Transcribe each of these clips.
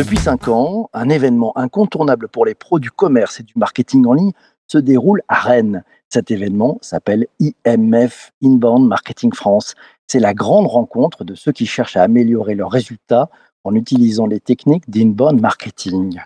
Depuis 5 ans, un événement incontournable pour les pros du commerce et du marketing en ligne se déroule à Rennes. Cet événement s'appelle IMF Inbound Marketing France. C'est la grande rencontre de ceux qui cherchent à améliorer leurs résultats en utilisant les techniques d'inbound marketing.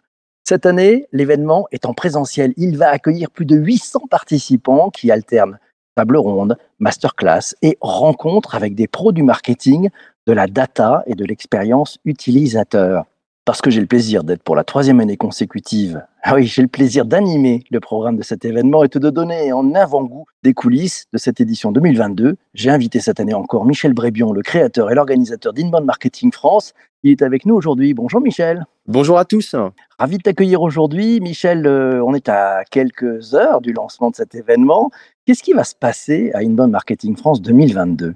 Cette année, l'événement est en présentiel. Il va accueillir plus de 800 participants qui alternent table ronde, masterclass et rencontres avec des pros du marketing, de la data et de l'expérience utilisateur. Parce que j'ai le plaisir d'être pour la troisième année consécutive. Ah oui, j'ai le plaisir d'animer le programme de cet événement et de donner en avant-goût des coulisses de cette édition 2022. J'ai invité cette année encore Michel Brébion, le créateur et l'organisateur d'Inbound Marketing France. Il est avec nous aujourd'hui. Bonjour Michel. Bonjour à tous. Ravi de t'accueillir aujourd'hui. Michel, euh, on est à quelques heures du lancement de cet événement. Qu'est-ce qui va se passer à Inbound Marketing France 2022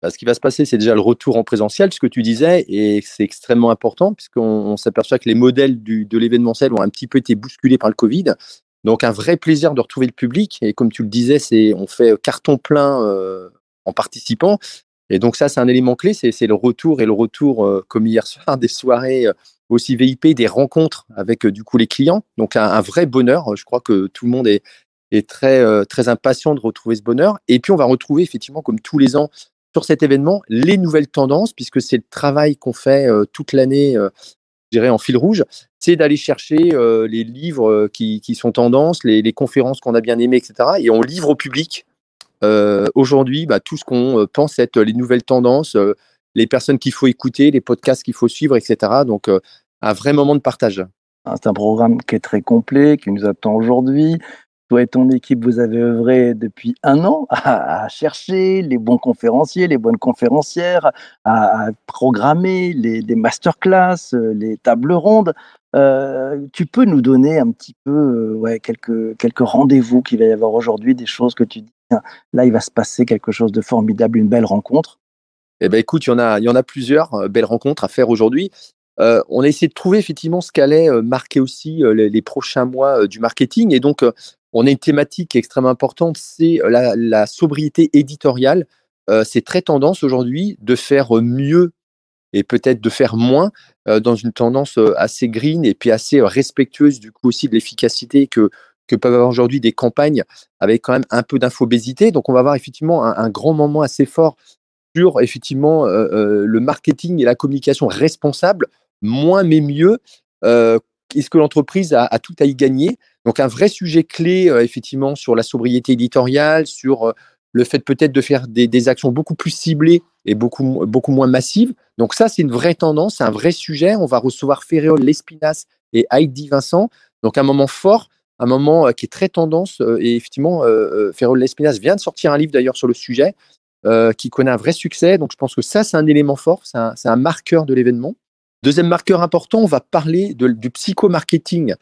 Bah, ce qui va se passer, c'est déjà le retour en présentiel, ce que tu disais, et c'est extrêmement important puisqu'on on s'aperçoit que les modèles de l'événementiel ont un petit peu été bousculés par le Covid. Donc un vrai plaisir de retrouver le public. Et comme tu le disais, on fait carton plein euh, en participant. Et donc ça, c'est un élément clé, c'est le retour et le retour, euh, comme hier soir, des soirées euh, aussi VIP, des rencontres avec du coup les clients. Donc un vrai bonheur. Je crois que tout le monde est, est très, euh, très impatient de retrouver ce bonheur. Et puis on va retrouver effectivement, comme tous les ans, sur cet événement, les nouvelles tendances, puisque c'est le travail qu'on fait euh, toute l'année, euh, je dirais en fil rouge, c'est d'aller chercher les livres qui, qui sont tendances, les, les conférences qu'on a bien aimées, etc. Et on livre au public aujourd'hui bah, tout ce qu'on pense être les nouvelles tendances, les personnes qu'il faut écouter, les podcasts qu'il faut suivre, etc. Donc un vrai moment de partage. Hein, C'est un programme qui est très complet, qui nous attend aujourd'hui. Toi et ton équipe, vous avez œuvré depuis un an à, chercher les bons conférenciers, les bonnes conférencières, à, programmer les, les masterclass, euh, les tables rondes. Euh, tu peux nous donner un petit peu euh, ouais, quelques, quelques rendez-vous qu'il va y avoir aujourd'hui, des choses que tu dis, là, il va se passer quelque chose de formidable, une belle rencontre? Eh ben écoute, il y en a, plusieurs belles rencontres à faire aujourd'hui. On a essayé de trouver effectivement ce qu'allait marquer aussi les, les prochains mois du marketing. Et donc, on a une thématique extrêmement importante, c'est euh, la, sobriété éditoriale. Euh, c'est très tendance aujourd'hui de faire euh, mieux et peut-être de faire moins dans une tendance assez green et puis assez respectueuse du coup aussi de l'efficacité que, peuvent avoir aujourd'hui des campagnes avec quand même un peu d'infobésité. Donc, on va avoir effectivement un, un grand moment assez fort sur effectivement le marketing et la communication responsable, moins mais mieux. Est-ce que l'entreprise a, tout à y gagner? Donc un vrai sujet clé euh, effectivement sur la sobriété éditoriale, sur euh, le fait peut-être de faire des, actions beaucoup plus ciblées et beaucoup, beaucoup moins massives. Donc ça, c'est une vraie tendance, c'est un vrai sujet. On va recevoir Ferréol Lespinasse et Heidi Vincent. Donc un moment fort, un moment euh, qui est très tendance. et effectivement, Ferréol Lespinasse vient de sortir un livre d'ailleurs sur le sujet qui connaît un vrai succès. Donc, je pense que ça, c'est un élément fort, c'est un marqueur de l'événement. Deuxième marqueur important, on va parler du psychomarketing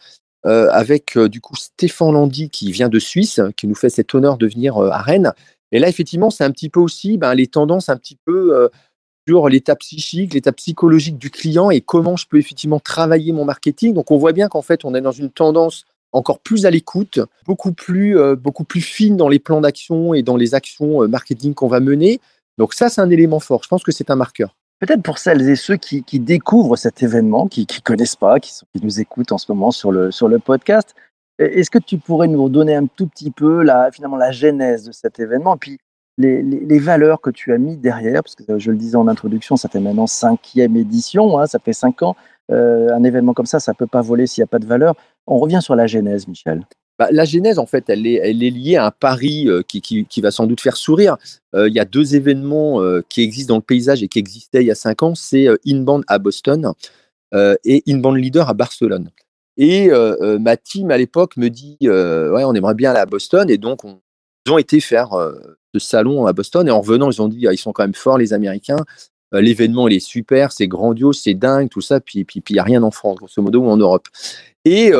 euh, avec euh, du coup Stéphane Landy qui vient de Suisse, qui nous fait cet honneur de venir euh, à Rennes. Et là, effectivement, c'est un petit peu aussi ben, les tendances un petit peu sur l'état psychique, l'état psychologique du client et comment je peux effectivement travailler mon marketing. Donc, on voit bien qu'en fait, on est dans une tendance encore plus à l'écoute, beaucoup plus, beaucoup plus fine dans les plans d'action et dans les actions marketing qu'on va mener. Donc ça, c'est un élément fort. Je pense que c'est un marqueur. Peut-être pour celles et ceux qui, découvrent cet événement, qui ne connaissent pas, qui, nous écoutent en ce moment sur le, podcast, e- est-ce que tu pourrais nous donner un tout petit peu la, finalement la genèse de cet événement, et puis les valeurs que tu as mis derrière, parce que euh, je le disais en introduction, ça fait maintenant cinquième édition, hein, ça fait cinq ans. Euh, un événement comme ça, ça ne peut pas voler s'il n'y a pas de valeur. On revient sur la genèse, Michel. Bah, la genèse, en fait, elle est, liée à un pari euh, qui, va sans doute faire sourire. Euh, Il y a deux événements euh, qui existent dans le paysage et qui existaient il y a cinq ans. C'est Inbound à Boston et Inbound Leader à Barcelone. Et ma team à l'époque me dit, ouais, on aimerait bien aller à Boston. Et donc, on, ils ont été faire ce salon à Boston. Et en revenant, ils ont dit, ah, ils sont quand même forts, les Américains. L'événement, il est super, c'est grandiose, c'est dingue, tout ça. Puis, puis, puis il n'y a rien en France, grosso modo, ou en Europe. Et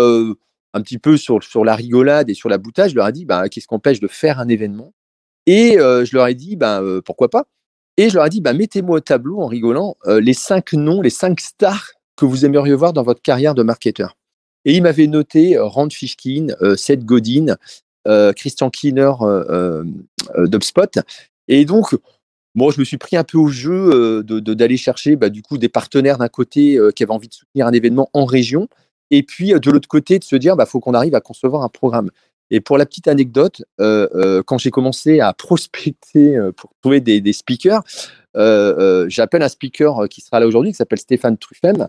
un petit peu sur, la rigolade et sur la boutade, je leur ai dit, bah, qu'est-ce qu'empêche de faire un événement? Et euh, je leur ai dit, bah, euh, pourquoi pas? Et je leur ai dit, bah, mettez-moi au tableau, en rigolant, euh, les cinq noms, les cinq stars que vous aimeriez voir dans votre carrière de marketeur. Et ils m'avaient noté Rand Fishkin, Seth Godin, Christian Keener d'UpSpot. Et donc, Bon, je me suis pris un peu au jeu d'aller chercher bah, du coup des partenaires d'un côté qui avaient envie de soutenir un événement en région, et puis de l'autre côté de se dire bah faut qu'on arrive à concevoir un programme. Et pour la petite anecdote, quand j'ai commencé à prospecter pour trouver des, speakers, j'appelle un speaker qui sera là aujourd'hui, qui s'appelle Stéphane Truffem,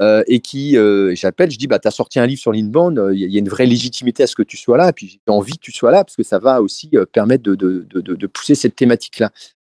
euh, et qui euh, j'appelle, je dis bah tu as sorti un livre sur l'inbound, il y, a une vraie légitimité à ce que tu sois là, et puis j'ai envie que tu sois là parce que ça va aussi euh, permettre de, de, de, pousser cette thématique là.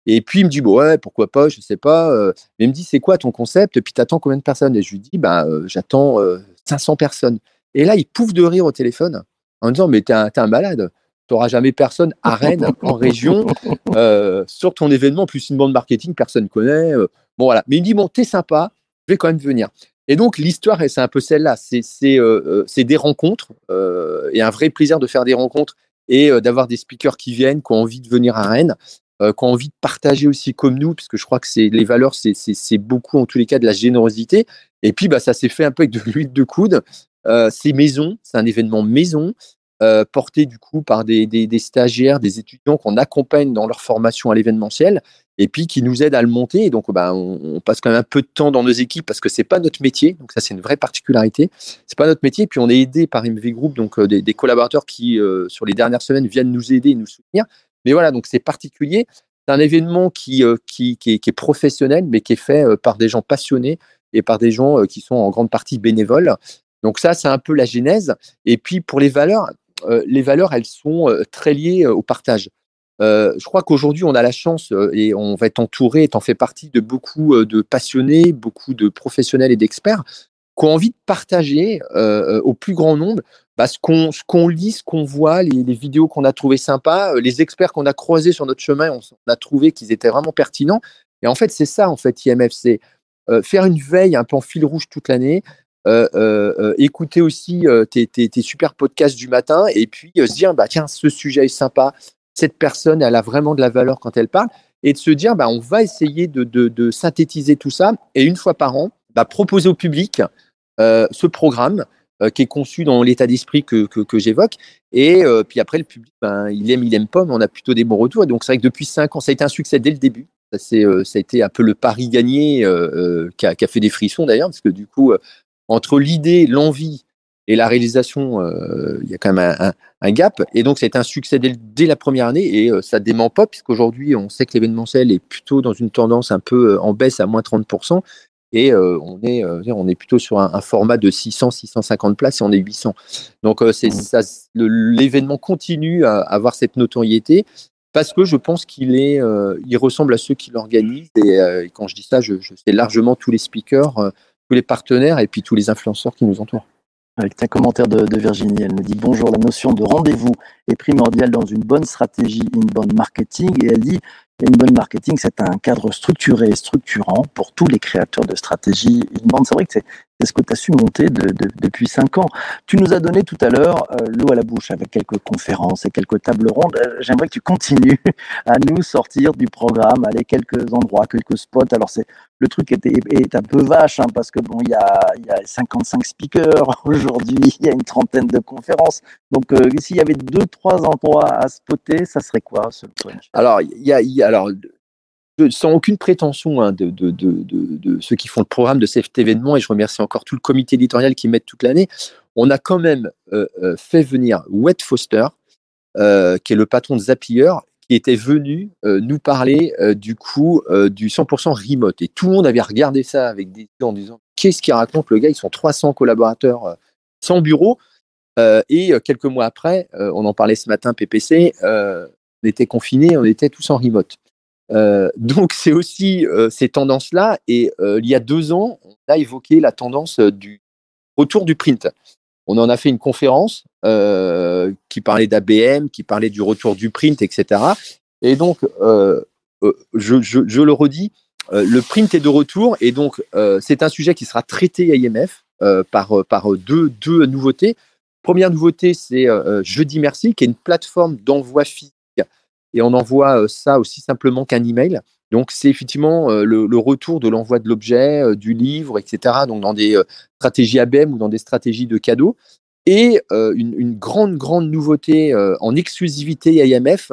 Et puis il me dit bon, ouais pourquoi pas, je sais pas, mais il me dit c'est quoi ton concept, et puis t'attends combien de personnes? Et je lui dis bah j'attends 500 personnes. Et là il pouffe de rire au téléphone en disant mais t'es un, un malade. Tu n'auras jamais personne à Rennes, en région, sur ton événement, plus une bande marketing, personne connaît. bon, voilà. Mais il me dit, bon, t'es sympa, je vais quand même venir. Et donc, l'histoire, c'est un peu celle-là. C'est euh, euh, des rencontres euh, et un vrai plaisir de faire des rencontres et d'avoir des speakers qui viennent, qui ont envie de venir à Rennes, qui ont envie de partager aussi comme nous, puisque je crois que les valeurs, c'est beaucoup, en tous les cas, de la générosité. Et puis, bah, ça s'est fait un peu avec de l'huile de coude. c'est maison, c'est un événement maison. porté du coup par des, des stagiaires, des étudiants qu'on accompagne dans leur formation à l'événementiel et puis qui nous aide à le monter. Et donc, bah, on, passe quand même un peu de temps dans nos équipes parce que c'est pas notre métier. Donc, ça, c'est une vraie particularité. C'est pas notre métier. Et puis, on est aidé par MV Group, donc euh, des, collaborateurs qui, euh, sur les dernières semaines, viennent nous aider et nous soutenir. Mais voilà, donc c'est particulier. C'est un événement qui, euh, qui, qui, est, professionnel, mais qui est fait par des gens passionnés et par des gens qui sont en grande partie bénévoles. Donc ça, c'est un peu la genèse. Et puis pour les valeurs, les valeurs, elles sont très liées au partage. Euh, je crois qu'aujourd'hui, on a la chance euh, et on va être entouré, et en fait partie de beaucoup euh, de passionnés, beaucoup de professionnels et d'experts qui ont envie de partager au plus grand nombre bah, ce qu'on lit, ce qu'on voit, les, vidéos qu'on a trouvées sympas, les experts qu'on a croisés sur notre chemin, on, a trouvé qu'ils étaient vraiment pertinents. Et en fait, c'est ça, en fait, IMF, c'est faire une veille un peu en fil rouge toute l'année, écouter aussi tes, tes, super podcasts du matin et puis se dire bah tiens ce sujet est sympa cette personne, elle a vraiment de la valeur quand elle parle, et de se dire, bah, on va essayer de, synthétiser tout ça, et une fois par an, bah, proposer au public euh, ce programme euh, qui est conçu dans l'état d'esprit que, j'évoque, et euh, puis après, le public, ben, il aime, il aime pas, mais on a plutôt des bons retours, et donc c'est vrai que depuis cinq ans, ça a été un succès dès le début, ça, ça a été un peu le pari gagné qui a, fait des frissons d'ailleurs, parce que du coup, entre l'idée, l'envie, et la réalisation, euh, il y a quand même un, gap. Et donc, c'est un succès dès, la première année et euh, ça dément pas, puisqu'aujourd'hui, on sait que l'événementiel est plutôt dans une tendance un peu euh, en baisse à moins 30%. Et on, est, on est plutôt sur un, format de 600, 650 places et on est 800. Donc, c'est mmh. l'événement continue à, avoir cette notoriété parce que je pense qu'il est, il ressemble à ceux qui l'organisent. Et, quand je dis ça, je, je sais largement tous les speakers, tous les partenaires et puis tous les influenceurs qui nous entourent. Avec un commentaire de, Virginie, elle me dit bonjour, la notion de rendez-vous est primordiale dans une bonne stratégie inbound marketing et elle dit inbound marketing c'est un cadre structuré et structurant pour tous les créateurs de stratégie inbound. C'est vrai que c'est ce que tu as su monter depuis cinq ans. Tu nous as donné tout à l'heure euh, l'eau à la bouche avec quelques conférences et quelques tables rondes. Euh, j'aimerais que tu continues à nous sortir du programme, aller quelques endroits, quelques spots. Alors c'est le truc est, est, un peu vache hein, parce que bon, il y a, y a 55 speakers aujourd'hui, il y a une trentaine de conférences. Donc euh, s'il y avait deux, trois endroits à spotter, ça serait quoi ce Alors il y a alors sans aucune prétention hein, de, ceux qui font le programme de cet événement, et je remercie encore tout le comité éditorial qui m'aide toute l'année, on a quand même euh, euh, fait venir Wet Foster, euh, qui est le patron de Zapier, qui était venu nous parler du coup du 100% remote. Et tout le monde avait regardé ça avec des en disant qu'est-ce qu'il raconte le gars Ils sont 300 collaborateurs sans bureau. et quelques mois après, on en parlait ce matin, PPC, on était confinés, on était tous en remote. Euh, donc c'est aussi euh, ces tendances-là. Et euh, il y a deux ans, on a évoqué la tendance du retour du print. On en a fait une conférence qui parlait d'ABM, qui parlait du retour du print, etc. Et donc, je, le redis, le print est de retour. Et donc, c'est un sujet qui sera traité à IMF par, deux nouveautés. Première nouveauté, c'est Jeudi Merci, qui est une plateforme d'envoi physique et on envoie ça aussi simplement qu'un email. Donc, c'est effectivement le, retour de l'envoi de l'objet, du livre, etc. Donc, dans des stratégies ABM ou dans des stratégies de cadeaux. Et une, grande, grande nouveauté en exclusivité IMF,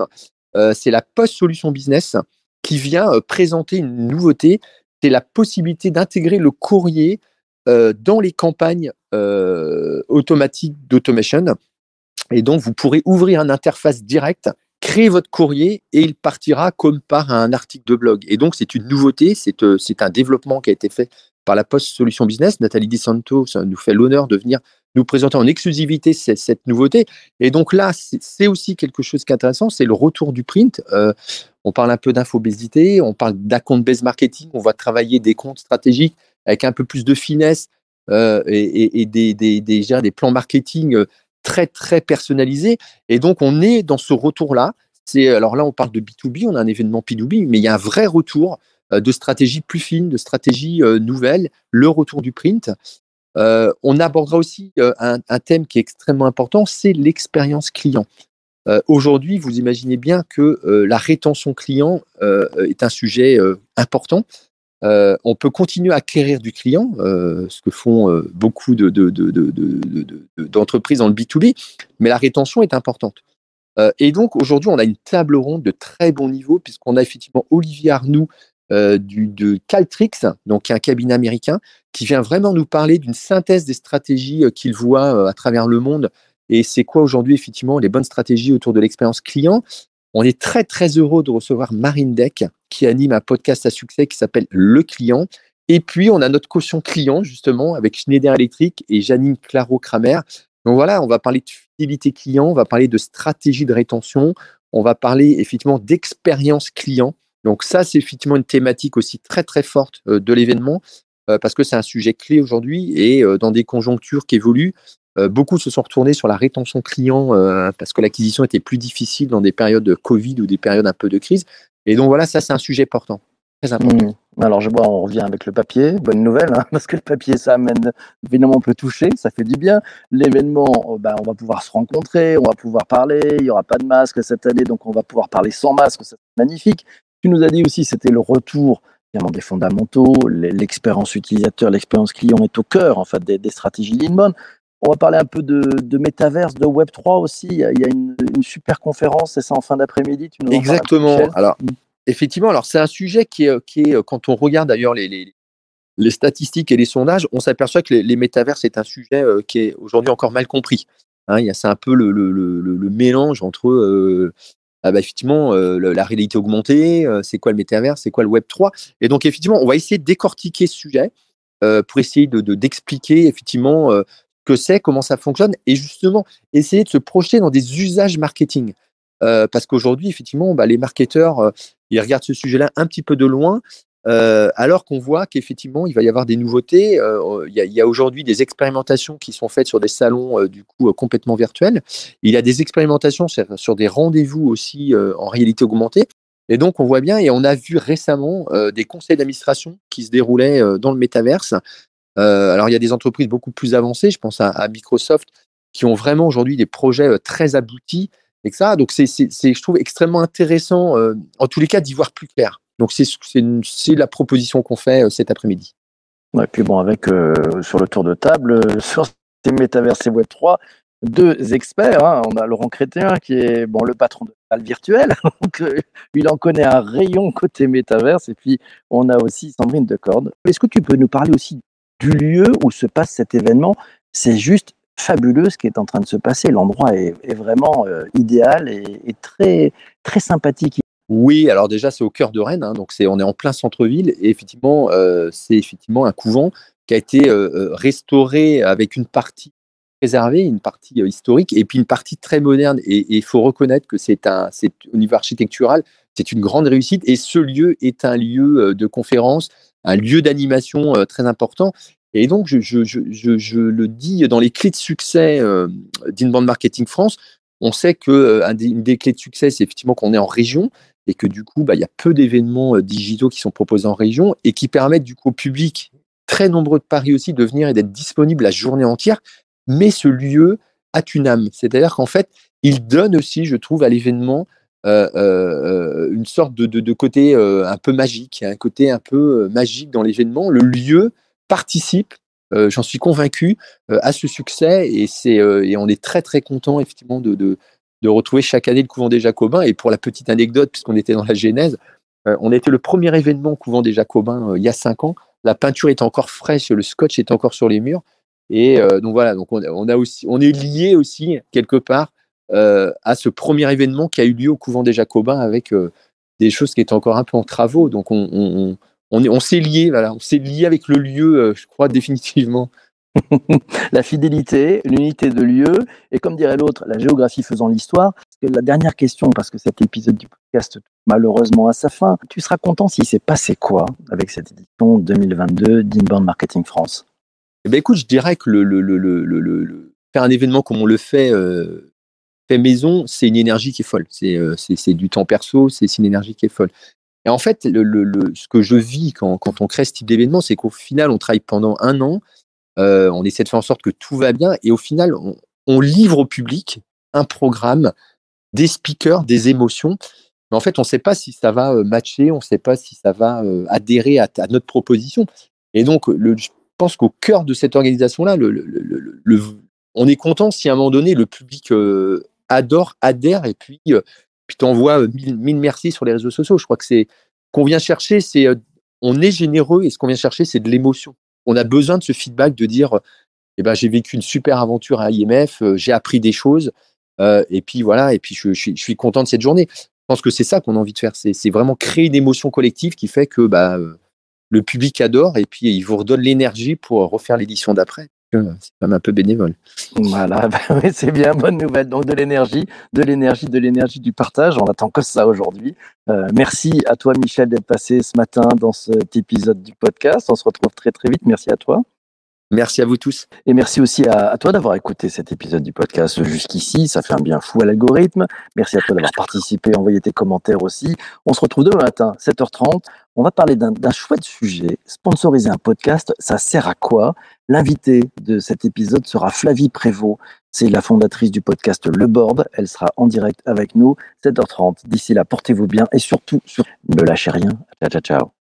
c'est la Post Solution Business, qui vient euh, présenter une nouveauté, c'est la possibilité d'intégrer le courrier euh, dans les campagnes euh, automatiques d'automation. Et donc, vous pourrez ouvrir une interface directe, créer votre courrier et il partira comme par un article de blog. Et donc, c'est une nouveauté, c'est euh, un développement qui a été fait par la Post Solution Business. Nathalie Di Santo nous fait l'honneur de venir nous présenter en exclusivité cette, nouveauté. Et donc là, c'est aussi quelque chose qui est intéressant, c'est le retour du print. Euh, on parle un peu d'infobésité, on parle d'account-based marketing, on va travailler des comptes stratégiques avec un peu plus de finesse euh, et, des, plans marketing très, très personnalisés. Et donc, on est dans ce retour-là. C'est Alors là, on parle de B2B, on a un événement P2B, mais il y a un vrai retour euh, de stratégie plus fine, de stratégie euh, nouvelle, le retour du print. Euh, on abordera aussi un, thème qui est extrêmement important, c'est l'expérience client. Aujourd'hui, vous imaginez bien que la rétention client est un sujet important. Euh, on peut continuer à acquérir du client, euh, ce que font euh, beaucoup de- de- de- de- de- de- de- d'entreprises dans le B2B, mais la rétention est importante. Et donc aujourd'hui, on a une table ronde de très bon niveau, puisqu'on a effectivement Olivier Arnoux de Caltrix, donc un cabinet américain, qui vient vraiment nous parler d'une synthèse des stratégies qu'il voit à travers le monde. Et c'est quoi aujourd'hui effectivement les bonnes stratégies autour de l'expérience client? On est très très heureux de recevoir Marine Deck, qui anime un podcast à succès qui s'appelle Le Client. Et puis on a notre caution client justement avec Schneider Electric et Janine Claro-Kramer. Donc voilà, on va parler de fidélité client, on va parler de stratégie de rétention, on va parler effectivement d'expérience client. Donc ça, c'est effectivement une thématique aussi très très forte euh, de l'événement parce que c'est un sujet clé aujourd'hui et euh, dans des conjonctures qui évoluent, euh, beaucoup se sont retournés sur la rétention client euh, parce que l'acquisition était plus difficile dans des périodes de Covid ou des périodes un peu de crise. Et donc voilà, ça c'est un sujet important, très important. Mmh. Alors, je vois, on revient avec le papier. Bonne nouvelle, hein, parce que le papier, ça amène, évidemment, on peut toucher, ça fait du bien. L'événement, euh, ben, on va pouvoir se rencontrer, on va pouvoir parler. Il n'y aura pas de masque cette année, donc on va pouvoir parler sans masque. C'est magnifique. Tu nous as dit aussi, c'était le retour des fondamentaux, l'e- l'expérience utilisateur, l'expérience client est au cœur, en fait, des, des stratégies d'inbound. On va parler un peu de, de métaverse, de Web3 aussi. Il y a, une, une super conférence, c'est ça en fin d'après-midi. Exactement. Alors, effectivement, alors c'est un sujet qui est, qui est, quand on regarde d'ailleurs les, les, les statistiques et les sondages, on s'aperçoit que les, les métavers, c'est un sujet euh, qui est aujourd'hui encore mal compris. Hein, il y a, c'est un peu le, le- le mélange entre euh, ah bah, effectivement euh, la réalité augmentée, euh, c'est quoi le métavers, c'est quoi le Web 3. Et donc, effectivement, on va essayer de décortiquer ce sujet euh, pour essayer de, de- d'expliquer effectivement que c'est, comment ça fonctionne, et justement essayer de se projeter dans des usages marketing. Parce qu'aujourd'hui, effectivement, bah, les marketeurs, ils regardent ce sujet-là un petit peu de loin, euh, alors qu'on voit qu'effectivement, il va y avoir des nouveautés. Euh, Il y a, aujourd'hui des expérimentations qui sont faites sur des salons, euh, du coup, complètement virtuels. Il y a des expérimentations sur, des rendez-vous aussi en réalité augmentée. Et donc, on voit bien, et on a vu récemment des conseils d'administration qui se déroulaient dans le métaverse. Alors, il y a des entreprises beaucoup plus avancées, je pense à, Microsoft, qui ont vraiment aujourd'hui des projets très aboutis et ça. Donc, c'est, je trouve extrêmement intéressant, en tous les cas, d'y voir plus clair. Donc, c'est, la proposition qu'on fait euh, cet après-midi. Et puis bon, avec euh, sur le tour de table, euh, sur ces métaverses et Web3, deux experts. hein. On a Laurent Crétin qui est bon le patron de Val Virtuel, donc il en connaît un rayon côté métaverse. Et puis on a aussi Sandrine Decorde. Est-ce que tu peux nous parler aussi du lieu où se passe cet événement? C'est juste fabuleux ce qui est en train de se passer. L'endroit est, vraiment idéal et, et très très sympathique. Oui, alors déjà, c'est au cœur de Rennes, hein, donc c'est, on est en plein centre-ville, et effectivement, euh, c'est effectivement un couvent qui a été euh, euh, restauré avec une partie préservée, une partie historique, et puis une partie très moderne. Et il faut reconnaître que c'est un, au niveau architectural, c'est une grande réussite, et ce lieu est un lieu de conférence, un lieu d'animation très important. Et donc, je, je, le dis dans les clés de succès d'Inbound Marketing France, on sait que euh, des- clés de succès, c'est effectivement qu'on est en région et que du coup, bah, il y a peu d'événements euh, digitaux qui sont proposés en région et qui permettent du coup au public, très nombreux de Paris aussi, de venir et d'être disponible la journée entière. Mais ce lieu a une âme. C'est-à-dire qu'en fait, il donne aussi, je trouve, à l'événement euh, une sorte de, côté un peu magique, un côté un peu magique dans l'événement. Le lieu participe, euh, j'en suis convaincu, euh, à ce succès et, c'est, euh, et on est très très content effectivement de, de, retrouver chaque année le couvent des Jacobins. Et pour la petite anecdote, puisqu'on était dans la genèse, on était le premier événement couvent des Jacobins il y a cinq ans. La peinture est encore fraîche, le scotch est encore sur les murs. Et donc voilà, donc on, a aussi, on est lié aussi quelque part à ce premier événement qui a eu lieu au couvent des Jacobins avec des choses qui étaient encore un peu en travaux. Donc on, on, on, on s'est lié, voilà, on s'est lié avec le lieu, euh, je crois définitivement. la fidélité, l'unité de lieu, et comme dirait l'autre, la géographie faisant l'histoire. La dernière question, parce que cet épisode du podcast malheureusement à sa fin, tu seras content s'il s'est passé quoi avec cette édition 2022 d'Inbound Marketing France? Eh ben écoute, je dirais que le, le, le, le, faire un événement comme on le fait, euh, fait maison, c'est une énergie qui est folle. C'est euh, du temps perso, c'est une énergie qui est folle. Et en fait, ce que je vis quand, on crée ce type d'événement, c'est qu'au final, on travaille pendant un an, euh, on essaie de faire en sorte que tout va bien, et au final, on, livre au public un programme, des speakers, des émotions. Mais en fait, on ne sait pas si ça va matcher, on ne sait pas si ça va adhérer à, notre proposition. Et donc, je pense qu'au cœur de cette organisation-là, on est content si à un moment donné, le public euh, adore, adhère, et puis, euh, puis t'envoies mille, mille merci sur les réseaux sociaux. Je crois que c'est qu'on vient chercher, c'est on est généreux, et ce qu'on vient chercher, c'est de l'émotion. On a besoin de ce feedback de dire, eh ben, j'ai vécu une super aventure à IMF, j'ai appris des choses, euh, et puis voilà, et puis je, je, suis, je suis content de cette journée. Je pense que c'est ça qu'on a envie de faire, c'est vraiment créer une émotion collective qui fait que bah, le public adore et puis il vous redonne l'énergie pour refaire l'édition d'après. C'est quand même un peu bénévole. Voilà, bah oui, c'est bien, bonne nouvelle. Donc de l'énergie, de l'énergie, de l'énergie du partage. On attend que ça aujourd'hui. Euh, merci à toi, Michel, d'être passé ce matin dans cet épisode du podcast. On se retrouve très très vite. Merci à toi. Merci à vous tous. Et merci aussi à, à toi d'avoir écouté cet épisode du podcast jusqu'ici. Ça fait un bien fou à l'algorithme. Merci à toi d'avoir participé, envoyé tes commentaires aussi. On se retrouve demain matin, 7h30. On va parler d'un chouette sujet. Sponsoriser un podcast, ça sert à quoi? L'invité de cet épisode sera Flavie Prévost. C'est la fondatrice du podcast Le Board. Elle sera en direct avec nous, 7h30. D'ici là, portez-vous bien et surtout, sur... ne lâchez rien. Ciao, ciao, ciao.